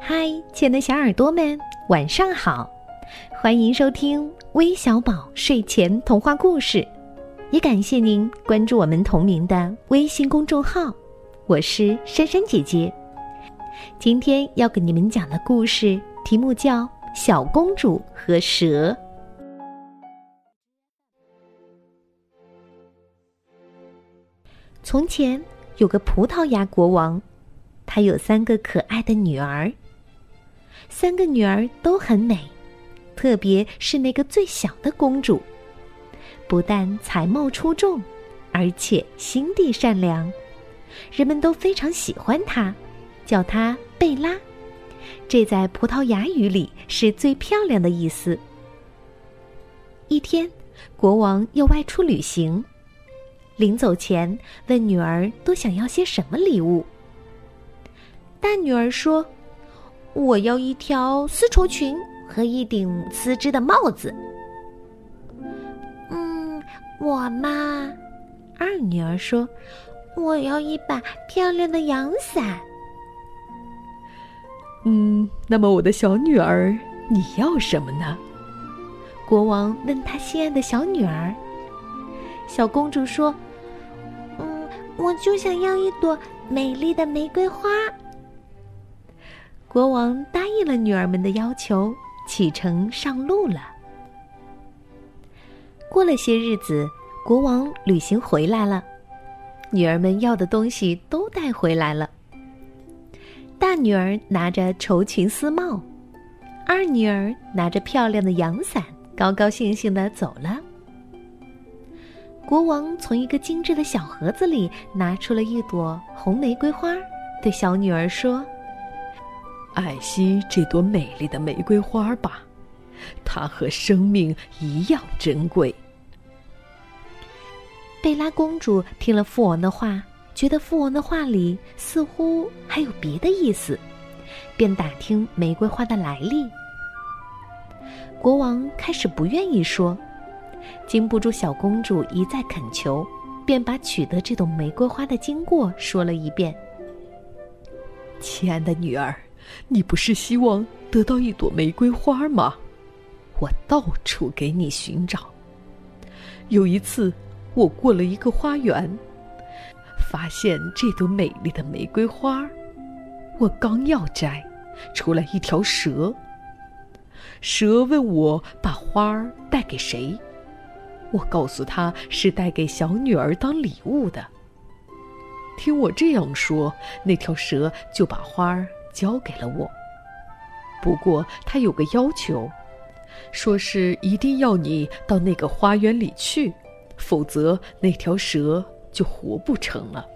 嗨，亲爱的小耳朵们，晚上好！欢迎收听微小宝睡前童话故事，也感谢您关注我们同名的微信公众号。我是珊珊姐姐，今天要给你们讲的故事题目叫《小公主和蛇》。从前有个葡萄牙国王，还有三个可爱的女儿。三个女儿都很美，特别是那个最小的公主，不但才貌出众，而且心地善良，人们都非常喜欢她，叫她贝拉。这在葡萄牙语里是最漂亮的意思。一天，国王要外出旅行，临走前问女儿都想要些什么礼物。大女儿说。我要一条丝绸裙和一顶丝织的帽子。嗯，我嘛，二女儿说：“我要一把漂亮的阳伞。”嗯，那么我的小女儿，你要什么呢？国王问他心爱的小女儿。小公主说：“嗯，我就想要一朵美丽的玫瑰花。”国王答应了女儿们的要求，启程上路了。过了些日子，国王旅行回来了，女儿们要的东西都带回来了。大女儿拿着绸裙丝帽，二女儿拿着漂亮的阳伞，高高兴兴的走了。国王从一个精致的小盒子里拿出了一朵红玫瑰花，对小女儿说。爱惜这朵美丽的玫瑰花吧，它和生命一样珍贵。贝拉公主听了父王的话，觉得父王的话里似乎还有别的意思，便打听玫瑰花的来历。国王开始不愿意说，经不住小公主一再恳求，便把取得这朵玫瑰花的经过说了一遍。亲爱的女儿。你不是希望得到一朵玫瑰花吗？我到处给你寻找。有一次，我过了一个花园，发现这朵美丽的玫瑰花。我刚要摘，出来一条蛇。蛇问我把花儿带给谁？我告诉他是带给小女儿当礼物的。听我这样说，那条蛇就把花儿。交给了我，不过他有个要求，说是一定要你到那个花园里去，否则那条蛇就活不成了。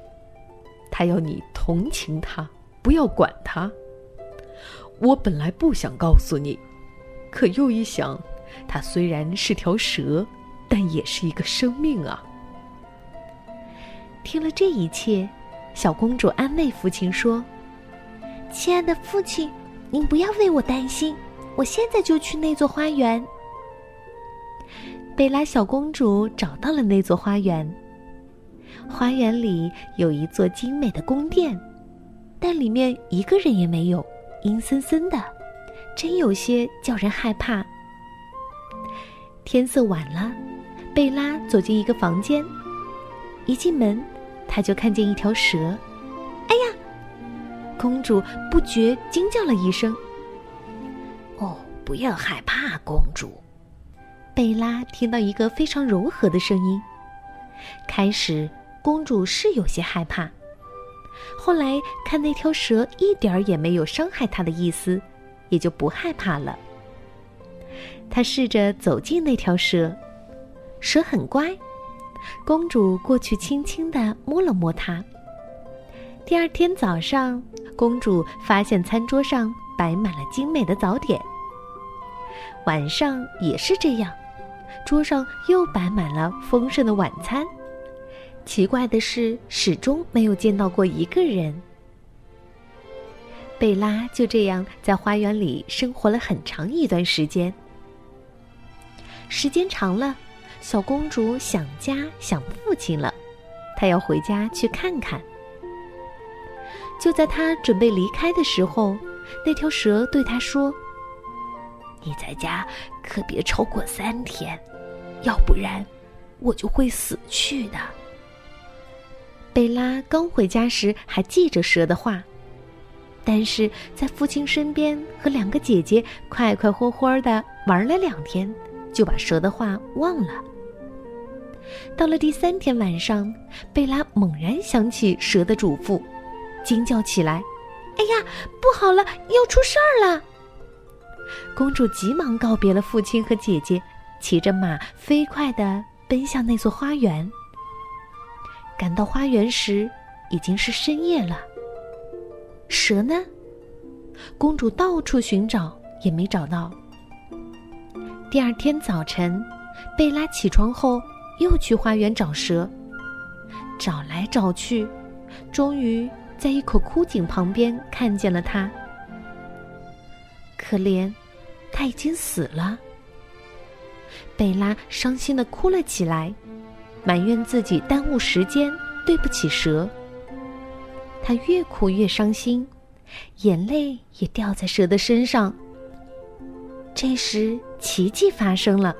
他要你同情他，不要管他。我本来不想告诉你，可又一想，它虽然是条蛇，但也是一个生命啊。听了这一切，小公主安慰父亲说。亲爱的父亲，您不要为我担心，我现在就去那座花园。贝拉小公主找到了那座花园，花园里有一座精美的宫殿，但里面一个人也没有，阴森森的，真有些叫人害怕。天色晚了，贝拉走进一个房间，一进门，她就看见一条蛇。哎呀公主不觉惊叫了一声：“哦，不要害怕，公主。”贝拉听到一个非常柔和的声音。开始，公主是有些害怕，后来看那条蛇一点儿也没有伤害她的意思，也就不害怕了。她试着走近那条蛇，蛇很乖。公主过去轻轻的摸了摸它。第二天早上。公主发现餐桌上摆满了精美的早点。晚上也是这样，桌上又摆满了丰盛的晚餐。奇怪的是，始终没有见到过一个人。贝拉就这样在花园里生活了很长一段时间。时间长了，小公主想家想父亲了，她要回家去看看。就在他准备离开的时候，那条蛇对他说：“你在家可别超过三天，要不然我就会死去的。”贝拉刚回家时还记着蛇的话，但是在父亲身边和两个姐姐快快活活的玩了两天，就把蛇的话忘了。到了第三天晚上，贝拉猛然想起蛇的嘱咐，惊叫起来：“哎呀，不好了，要出事儿了！”公主急忙告别了父亲和姐姐，骑着马飞快地奔向那座花园。赶到花园时，已经是深夜了。蛇呢？公主到处寻找，也没找到。第二天早晨，贝拉起床后。又去花园找蛇，找来找去，终于在一口枯井旁边看见了他。可怜，他已经死了。贝拉伤心的哭了起来，埋怨自己耽误时间，对不起蛇。她越哭越伤心，眼泪也掉在蛇的身上。这时，奇迹发生了。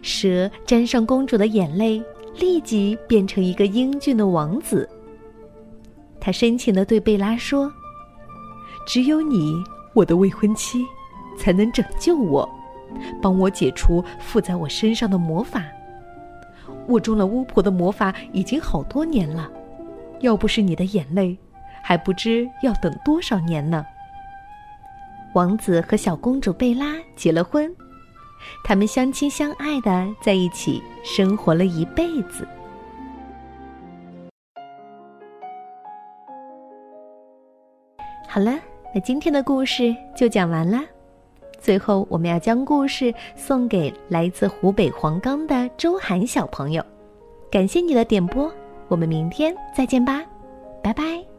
蛇沾上公主的眼泪，立即变成一个英俊的王子。他深情地对贝拉说：“只有你，我的未婚妻，才能拯救我，帮我解除附在我身上的魔法。我中了巫婆的魔法已经好多年了，要不是你的眼泪，还不知要等多少年呢。”王子和小公主贝拉结了婚。他们相亲相爱的在一起生活了一辈子。好了，那今天的故事就讲完了。最后，我们要将故事送给来自湖北黄冈的周涵小朋友，感谢你的点播，我们明天再见吧，拜拜。